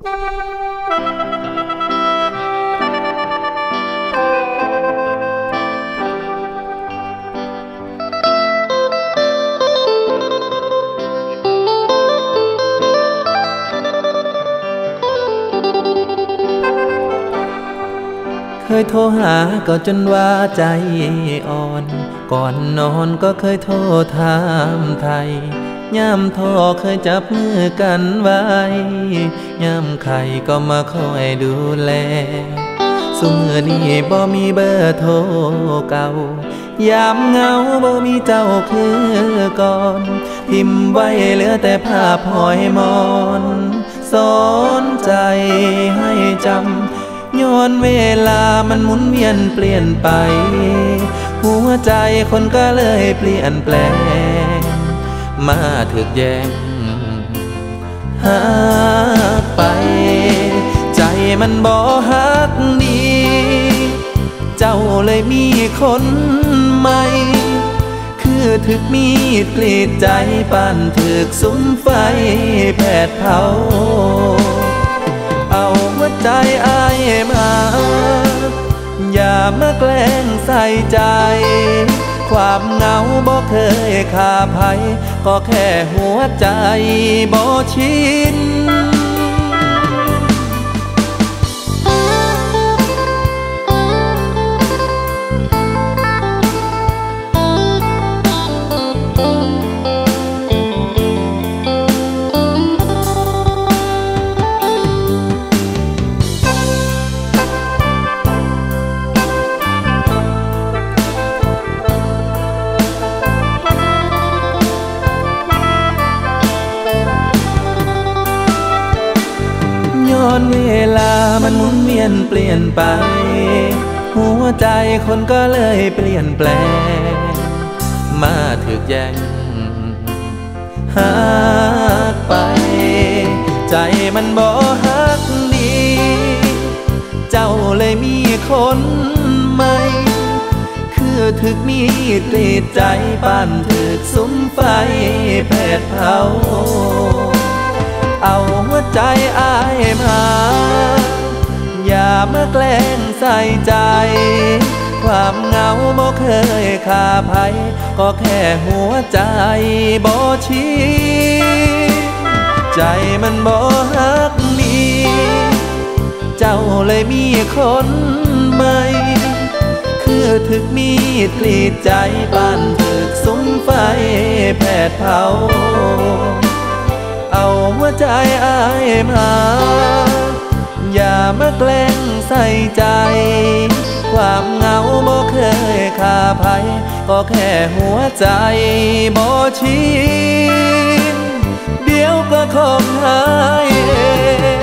Música เคยโทรหาก็จนว่าใจอ่อน ก่อนนอนก็เคยโทรถามไทยย่ำทอเคยจับมือกันไว้ย่ำไข่ก็มาคอยดูแลสมือนี้บ่มีเบอร์โทรเก่ายามเงาบ่มีเจ้าคือก่อนพิมพ์ไว้เหลือแต่ภาพหอยมอนสอนใจให้จำ ย้อนเวลามันหมุนเวียนเปลี่ยนไป หัวใจคนก็เลยเปลี่ยนแปลง มาถึกแยงหากไป ใจมันบ่ฮักดี เจ้าเลยมีคนใหม่ คือถึกมีดกรีดใจปานถึกสุมไฟแผดเผา เอาหัวใจ มาแกล้งใส่ใจ ความเหงาบ่เคยขาภัย ก็แค่หัวใจบ่ชิน อนเวลามันหมุนเวียนเปลี่ยนไป หัวใจคนก็เลยเปลี่ยนแปลง มาถึกแย่งหากไป ใจมันบ่ฮักดี เจ้าเลยมีคนใหม่คือถึกมีดกรีดใจปานถึกสุมไฟแผดเผา เอาหัวใจอายมา อย่ามาแกล้งใส่ใจ ความเหงาบ่เคยขาภัย ก็แค่หัวใจบ่ชินใจมันบ่ฮักมี เจ้าเลยมีคนใหม่คือถึกมีดกรีดใจปานถึกสุมไฟแผดเผา เอาหัวใจอายมา อย่ามาแกล้งใส่ใจ ความเหงาบ่เคยคาภัย ก็แค่หัวใจบ่ชินเดี๋ยวก็คงหาเอ๋